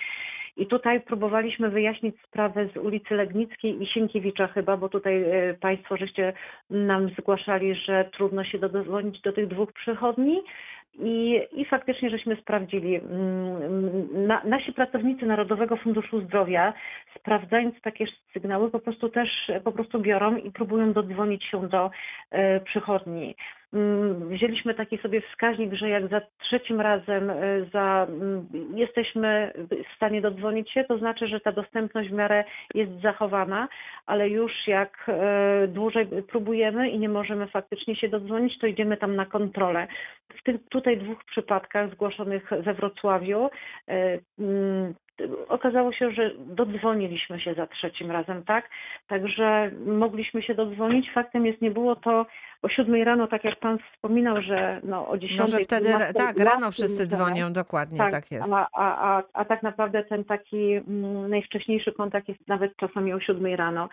I tutaj próbowaliśmy wyjaśnić sprawę z ulicy Legnickiej i Sienkiewicza chyba, bo tutaj e, Państwo żeście nam zgłaszali, że trudno się dodzwonić do tych dwóch przychodni. I, I faktycznie żeśmy sprawdzili. Mm, Na, nasi pracownicy Narodowego Funduszu Zdrowia, sprawdzając takie sygnały, po prostu też po prostu biorą i próbują dodzwonić się do e, przychodni. Mm, Wzięliśmy taki sobie wskaźnik, że jak za trzecim razem e, za, mm, jesteśmy w stanie dodzwonić się, to znaczy, że ta dostępność w miarę jest zachowana, ale już jak e, dłużej próbujemy i nie możemy faktycznie się dodzwonić, to idziemy tam na kontrolę. W tych tutaj dwóch przypadkach zgłoszonych we Wrocławiu e, mm, okazało się, że dodzwoniliśmy się za trzecim razem, tak? Także mogliśmy się dodzwonić. Faktem jest, nie było to o siódmej rano, tak jak pan wspominał, że no o dziesiątej. No, że wtedy, 12, tak, rano wszyscy dzwonią, dokładnie, tak, jest. A, a, a, a tak naprawdę ten taki mm, najwcześniejszy kontakt jest nawet czasami o siódmej rano.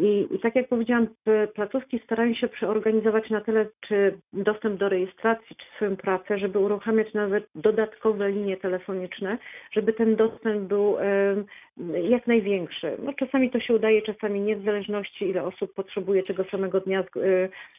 I, tak jak powiedziałam, placówki starają się przeorganizować na tyle, czy dostęp do rejestracji, czy swoją pracę, żeby uruchamiać nawet dodatkowe linie telefoniczne, żeby ten dostęp był jak największy. No, czasami to się udaje, czasami nie, w zależności ile osób potrzebuje tego samego dnia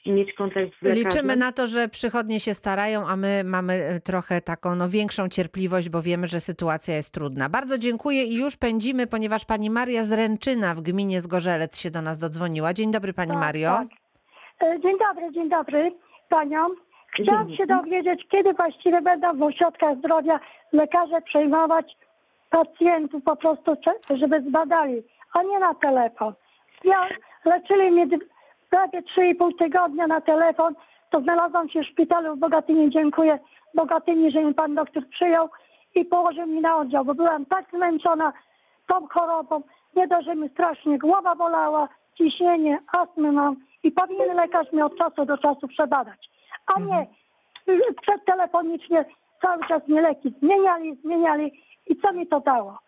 e, mieć kontakt z lekarzem. Liczymy na to, że przychodnie się starają, a my mamy e, trochę taką no, większą cierpliwość, bo wiemy, że sytuacja jest trudna. Bardzo dziękuję i już pędzimy, ponieważ pani Maria z Ręczyna w gminie Zgorzelec się do nas dodzwoniła. Dzień dobry pani Tak, Mario. tak. E, Dzień dobry, dzień dobry paniom. Chciałam się dowiedzieć, kiedy właściwie będą w ośrodkach zdrowia lekarze przejmować pacjentów po prostu, żeby zbadali, a nie na telefon. Ja leczyli mnie prawie 3,5 tygodnia na telefon, to znalazłam się w szpitalu w Bogatyni. Dziękuję Bogatyni, że mi pan doktor przyjął i położył mi na oddział, bo byłam tak zmęczona tą chorobą. Nie dość, że mi strasznie głowa bolała, ciśnienie, astmę mam i powinien lekarz mnie od czasu do czasu przebadać. A nie y, przedtelefonicznie cały czas mnie leki zmieniali, zmieniali i co mi to dało?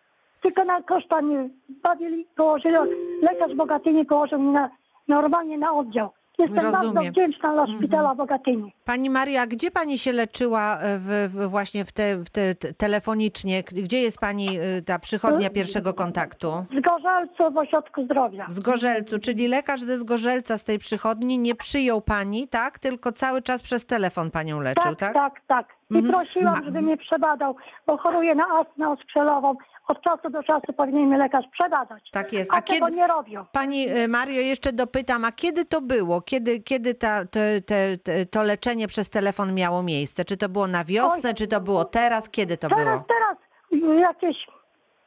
Tylko na koszta mnie bawili, położyli, lekarz Bogatyni położył mnie na, normalnie na oddział. Jestem bardzo Rozumiem. wdzięczna dla szpitala Bogatyni. Pani Maria, gdzie pani się leczyła e, w, w, właśnie w te, w te te- telefonicznie? Gdzie jest pani e, ta przychodnia pierwszego kontaktu? Z Gorzelcu w ośrodku zdrowia. W Zgorzelcu, czyli lekarz ze Zgorzelca z tej przychodni nie przyjął pani, tak? Tylko cały czas przez telefon panią leczył, Tak, tak? tak, tak. I Mhm. prosiłam, żeby mnie przebadał, bo choruję na astmę oskrzelową. Od czasu do czasu powinien mnie lekarz przebadać. Tak jest. A, A tego kiedy- nie robią. Pani e, Mario, jeszcze dopytam, a kiedy to było? Kiedy, kiedy ta, te, te, te, to leczenie przez telefon miało miejsce? Czy to było na wiosnę, Oj. czy to było teraz? Kiedy to Teraz, było? teraz y, jakieś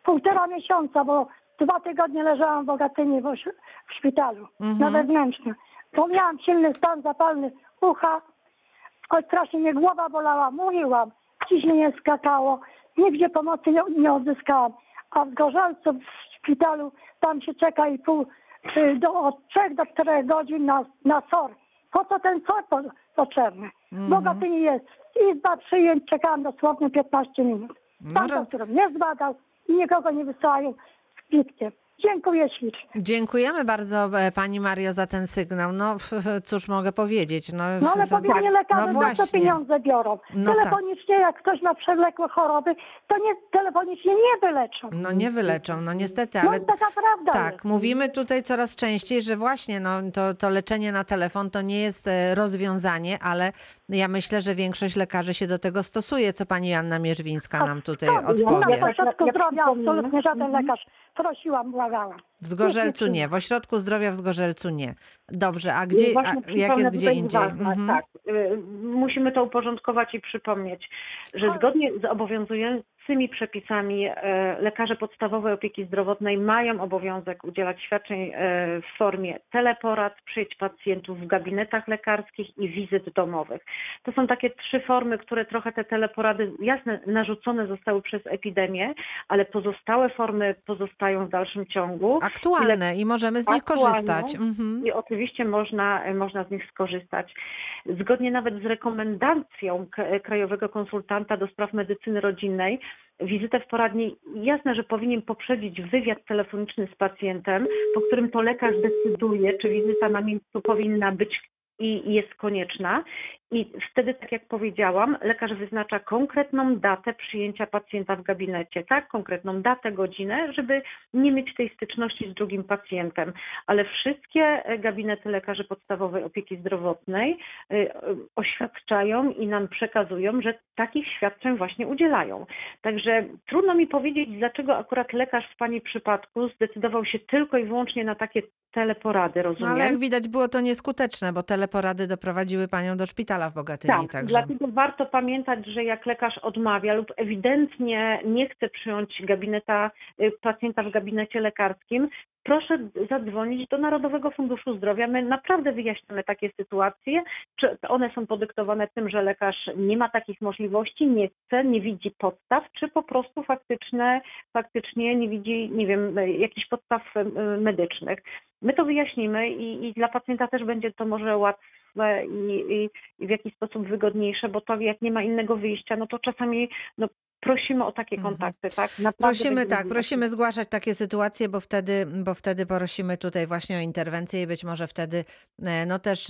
półtora miesiąca, bo dwa tygodnie leżałam w Bogatyni w, szpitalu Mhm. na wewnętrznym. To miałam silny stan zapalny ucha, strasznie mnie głowa bolała, mówiłam, ciśnienie skakało, nigdzie pomocy nie, nie odzyskałam. A w Gorzalcu w szpitalu tam się czeka i pół, y, do, od trzech do czterech godzin na, na SOR. Po co ten SOR po, potrzebny? W Bogatyni jest izba przyjęć, czekałam dosłownie 15 minut. No Pan ro- doktor mnie zbadał i nikogo nie wysyłają z kwitkiem. Dziękuję ślicznie. Dziękujemy bardzo e, pani Mario za ten sygnał. No cóż mogę powiedzieć? No, No ale za- powinni lekarze no za to pieniądze biorą. No tak. telefonicznie, jak ktoś ma przewlekłe choroby, to nie telefonicznie nie wyleczą. No nie wyleczą, no niestety, No ale taka prawda tak, jest. mówimy tutaj coraz częściej, że właśnie no, to, to leczenie na telefon to nie jest e, rozwiązanie, ale ja myślę, że większość lekarzy się do tego stosuje, co pani Joanna Mierzwińska nam tutaj To, odpowie. No, w ośrodku Ja zdrowia absolutnie żaden lekarz. Prosiłam, błagałam. W Zgorzelcu nie, w ośrodku zdrowia w Zgorzelcu nie. Dobrze, a gdzie, a, jak jest gdzie indziej? Ważne, Mhm. Tak, y, musimy to uporządkować i przypomnieć, że zgodnie z obowiązującymi przepisami e, lekarze podstawowej opieki zdrowotnej mają obowiązek udzielać świadczeń e, w formie teleporad, przyjęć pacjentów w gabinetach lekarskich i wizyt domowych. To są takie trzy formy, które trochę te teleporady, jasne, narzucone zostały przez epidemię, ale pozostałe formy pozostają w dalszym ciągu. Aktualne i możemy z nich korzystać. Mhm. I oczywiście można, można z nich skorzystać. Zgodnie nawet z rekomendacją Krajowego Konsultanta do Spraw Medycyny Rodzinnej, wizytę w poradni jasne, że powinien poprzedzić wywiad telefoniczny z pacjentem, po którym to lekarz decyduje, czy wizyta na miejscu powinna być i jest konieczna. I wtedy, tak jak powiedziałam, lekarz wyznacza konkretną datę przyjęcia pacjenta w gabinecie, tak? Konkretną datę, godzinę, żeby nie mieć tej styczności z drugim pacjentem. Ale wszystkie e, gabinety lekarzy podstawowej opieki zdrowotnej y, oświadczają i nam przekazują, że takich świadczeń właśnie udzielają. Także trudno mi powiedzieć, dlaczego akurat lekarz w Pani przypadku zdecydował się tylko i wyłącznie na takie teleporady, No, rozumiem? ale jak widać było to nieskuteczne, bo teleporady doprowadziły panią do szpitala w Bogatyni. Tak, także. dlatego warto pamiętać, że jak lekarz odmawia lub ewidentnie nie chce przyjąć gabineta, y, pacjenta w gabinecie lekarskim, proszę zadzwonić do Narodowego Funduszu Zdrowia. My naprawdę wyjaśniamy takie sytuacje. Czy one są podyktowane tym, że lekarz nie ma takich możliwości, nie chce, nie widzi podstaw, czy po prostu faktyczne, faktycznie nie widzi, nie wiem, y, jakichś podstaw y, medycznych. My to wyjaśnimy i, i dla pacjenta też będzie to może łatwe i, i, i w jakiś sposób wygodniejsze, bo to jak nie ma innego wyjścia, no to czasami no, prosimy o takie Mhm. kontakty, tak? Naprawdę Prosimy tak, prosimy zgłaszać takie sytuacje, bo wtedy, bo wtedy prosimy tutaj właśnie o interwencję i być może wtedy e, no też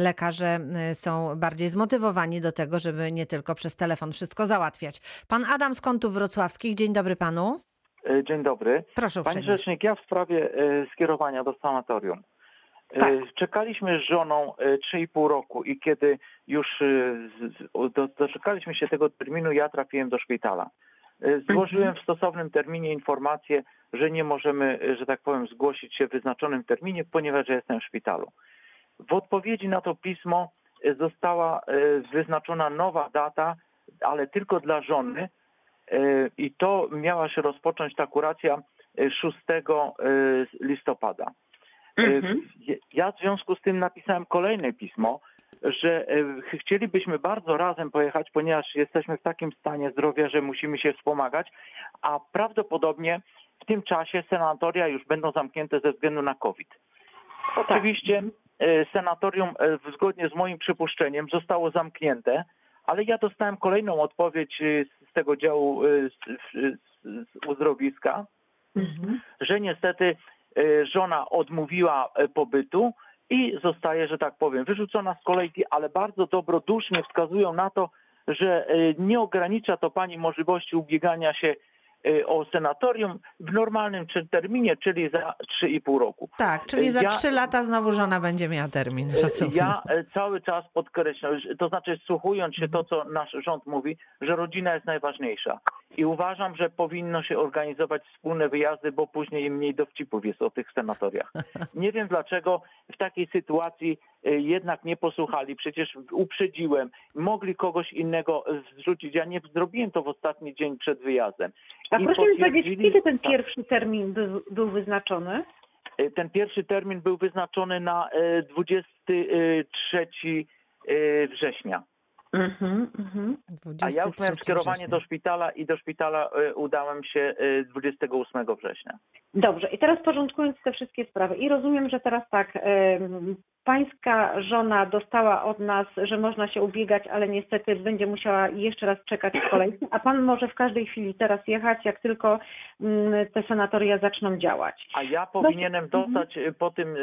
lekarze e, są bardziej zmotywowani do tego, żeby nie tylko przez telefon wszystko załatwiać. Pan Adam z Kątów Wrocławskich, dzień dobry panu. E, Dzień dobry. Proszę Pani uprzejmie. Rzecznik, ja w sprawie skierowania do sanatorium. E, Tak. Czekaliśmy z żoną e, 3,5 roku i kiedy już e, doczekaliśmy się tego terminu, ja trafiłem do szpitala. E, Złożyłem w stosownym terminie informację, że nie możemy, e, że tak powiem, zgłosić się w wyznaczonym terminie, ponieważ jestem w szpitalu. W odpowiedzi na to pismo e, została e, wyznaczona nowa data, ale tylko dla żony, E, i to miała się rozpocząć ta kuracja e, 6 e, listopada. E, Mhm. Ja w związku z tym napisałem kolejne pismo, że e, ch- chcielibyśmy bardzo razem pojechać, ponieważ jesteśmy w takim stanie zdrowia, że musimy się wspomagać, a prawdopodobnie w tym czasie senatoria już będą zamknięte ze względu na COVID. Oczywiście e, senatorium e, zgodnie z moim przypuszczeniem zostało zamknięte, ale ja dostałem kolejną odpowiedź z tego działu z, uzdrowiska, Mhm. że niestety żona odmówiła e, pobytu i zostaje, że tak powiem, wyrzucona z kolejki, ale bardzo dobrodusznie wskazują na to, że e, nie ogranicza to pani możliwości ubiegania się e, o senatorium w normalnym terminie, czyli za 3,5 roku. Tak, czyli za Ja- trzy lata znowu żona będzie miała termin. Rozumiem. Ja e, cały czas podkreślam, to znaczy słuchując się to, co nasz rząd mówi, że rodzina jest najważniejsza. I uważam, że powinno się organizować wspólne wyjazdy, bo później mniej dowcipów jest o tych senatoriach. Nie wiem dlaczego w takiej sytuacji jednak nie posłuchali. Przecież uprzedziłem. Mogli kogoś innego zrzucić. Ja nie zrobiłem to w ostatni dzień przed wyjazdem. A I proszę mi powiedzieć, kiedy ten tak. pierwszy termin był, był wyznaczony? E, Ten pierwszy termin był wyznaczony na e, 23 e, września. Mhm, mhm. A ja już 23 miałem skierowanie września. do szpitala i do szpitala e, udałem się e, 28 września. Dobrze, i teraz porządkując te wszystkie sprawy. I rozumiem, że teraz tak, pańska żona dostała od nas, że można się ubiegać, ale niestety będzie musiała jeszcze raz czekać w kolejce, a pan może w każdej chwili teraz jechać, jak tylko mm, te sanatoria zaczną działać. A ja powinienem dostać e, po tym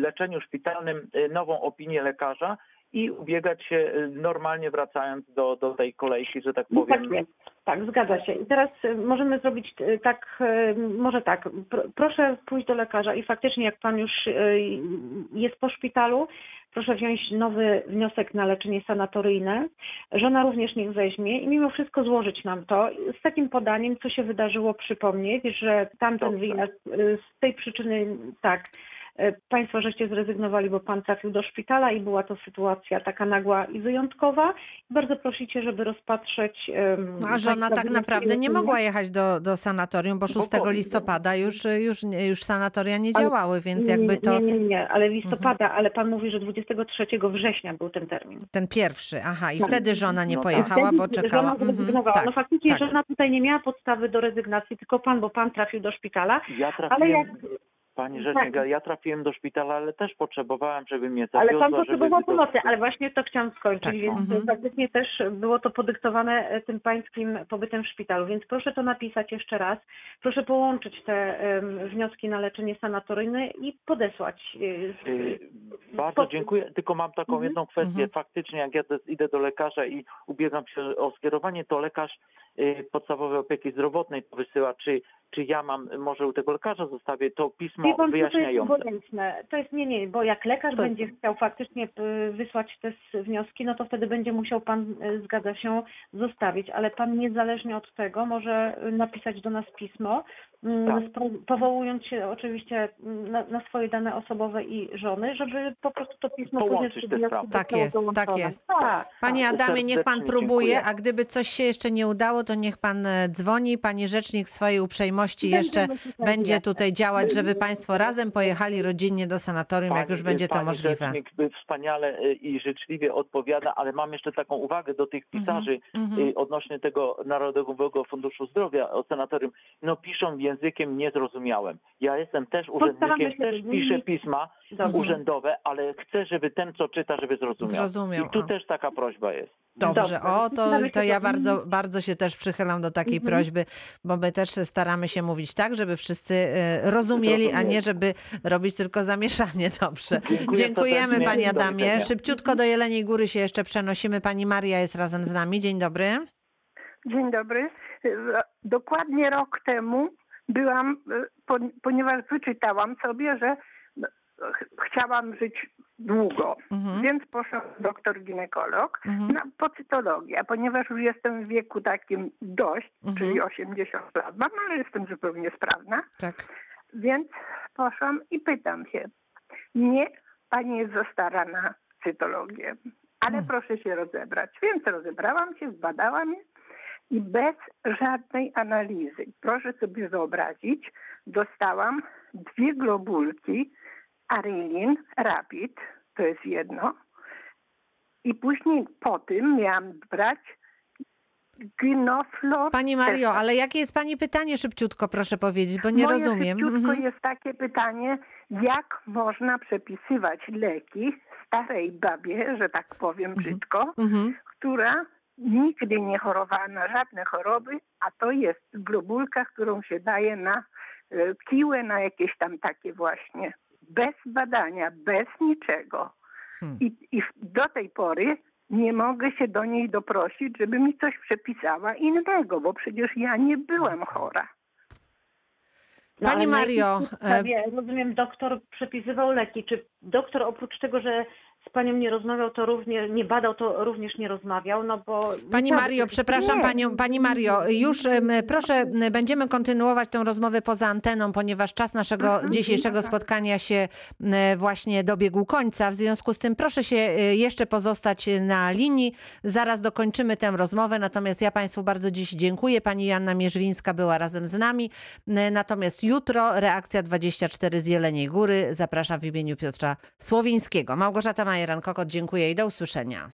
leczeniu szpitalnym nową opinię lekarza i ubiegać się e, normalnie wracając do, do tej kolejki, że tak No powiem. tak jest. Tak, zgadza się. I teraz y, możemy zrobić y, tak, y, może tak, pr- proszę pójść do lekarza i faktycznie jak pan już y, jest po szpitalu, proszę wziąć nowy wniosek na leczenie sanatoryjne. Żona również niech weźmie i mimo wszystko złożyć nam to z takim podaniem, co się wydarzyło, przypomnieć, że tamten Dobrze. wyjazd y, z tej przyczyny, tak, y, Państwo żeście zrezygnowali, bo Pan trafił do szpitala i była to sytuacja taka nagła i wyjątkowa. Bardzo prosicie, żeby rozpatrzeć. No, A żona tak naprawdę nie mogła jechać do, do sanatorium, bo 6 powinna. listopada już, już, już sanatoria nie Ale- działały, więc jakby to Mhm. Nie, nie, nie, ale listopada, ale Pan mówi, że 23 września był ten termin. ten pierwszy. Aha, i Tak. wtedy żona nie No tak. pojechała, Wtedy bo czekała. Żona Mhm, zrezygnowała. tak, no faktycznie tak. żona tutaj nie miała podstawy do rezygnacji, tylko Pan, bo Pan trafił do szpitala. Ja Ale trafiłem, jak, Pani rzecznik, Tak. ja trafiłem do szpitala, ale też potrzebowałem, żeby mnie Ale zawiozła, pan żeby potrzebował pomocy, ale właśnie to chciałam skończyć, Tak. więc Mhm. faktycznie też było to podyktowane e, tym pańskim pobytem w szpitalu, więc proszę to napisać jeszcze raz. Proszę połączyć te em, wnioski na leczenie sanatoryjne i podesłać. e, Y, w Bardzo dziękuję, tylko mam taką Mhm. jedną kwestię. Mhm. Faktycznie jak ja idę do lekarza i ubiegam się o skierowanie, to lekarz podstawowej opieki zdrowotnej to wysyła, czy, czy ja mam, może u tego lekarza zostawię to Wie pismo pan, co to jest wyjaśniające. obojętne. To jest nie, nie, bo jak lekarz To jest- będzie chciał faktycznie y, wysłać te wnioski, no to wtedy będzie musiał pan, y, zgadza się, zostawić, ale pan niezależnie od tego może y, napisać do nas pismo, Tak. powołując się oczywiście na, na swoje dane osobowe i żony, żeby po prostu to pismo Połączyć później. Tak jest, tak jest. Tak. Panie Tak, Adamie, niech pan próbuje, dziękuję. a gdyby coś się jeszcze nie udało, to niech pan e, dzwoni. Pani rzecznik w swojej uprzejmości jeszcze będzie tutaj działać, żeby państwo razem pojechali rodzinnie do sanatorium, jak Pani- już będzie to pani możliwe. Rzecznik wspaniale y, i życzliwie odpowiada, ale mam jeszcze taką uwagę do tych pisarzy mhm. y, odnośnie tego Narodowego Funduszu Zdrowia o sanatorium. No piszą językiem niezrozumiałym. Ja jestem też urzędnikiem, też piszę pisma Dobrze. urzędowe, ale chcę, żeby ten, co czyta, żeby zrozumiał. Zrozumiał, I tu a. też taka prośba jest. Dobrze, Dobrze. o to, to ja bardzo, bardzo się też przychylam do takiej Mhm. prośby, bo my też staramy się mówić tak, żeby wszyscy e, rozumieli, a nie żeby robić tylko zamieszanie. Dobrze. Dziękuję Dziękujemy. Panie Do Adamie. Szybciutko do Jeleniej Góry się jeszcze przenosimy. Pani Maria jest razem z nami. Dzień dobry. Dzień dobry. Dokładnie rok temu byłam, po- ponieważ wyczytałam sobie, że chciałam żyć długo, Mhm. więc poszłam do doktor ginekolog Mhm. na po cytologię, a ponieważ już jestem w wieku takim dość, Mhm. czyli 80 lat mam, ale jestem zupełnie sprawna, Tak. więc poszłam i pytam się, nie, pani jest za stara na cytologię, ale Mm. proszę się rozebrać. Więc rozebrałam się, zbadałam je i bez żadnej analizy, proszę sobie wyobrazić, dostałam dwie globulki Arilin Rapid, to jest jedno, i później po tym miałam brać Gynoflor. Pani Mario, ale jakie jest Pani pytanie szybciutko, proszę powiedzieć, bo nie Moje rozumiem. szybciutko Mhm. jest takie pytanie, jak można przepisywać leki starej babie, że tak powiem brzydko, Mhm. która nigdy nie chorowała na żadne choroby, a to jest globulka, którą się daje na e, kiłę, na jakieś tam takie właśnie, bez badania, bez niczego. Hmm. I, I do tej pory nie mogę się do niej doprosić, żeby mi coś przepisała innego, bo przecież ja nie byłam chora. No, Pani Mario, podstawie, rozumiem, doktor przepisywał leki. Czy doktor oprócz tego, że z panią nie rozmawiał, to również nie badał, to również nie rozmawiał, no bo... Pani Mario, tak, przepraszam Nie. panią, Pani Mario, już proszę, będziemy kontynuować tę rozmowę poza anteną, ponieważ czas naszego Mhm, dzisiejszego dobra. spotkania się właśnie dobiegł końca. W związku z tym proszę się e, jeszcze pozostać na linii. Zaraz dokończymy tę rozmowę, natomiast ja Państwu bardzo dziś dziękuję. Pani Joanna Mierzwińska była razem z nami. M, Natomiast jutro reakcja 24 z Jeleniej Góry. Zapraszam w imieniu Piotra Słowińskiego. Małgorzata Majeran-Kokot, dziękuję i do usłyszenia.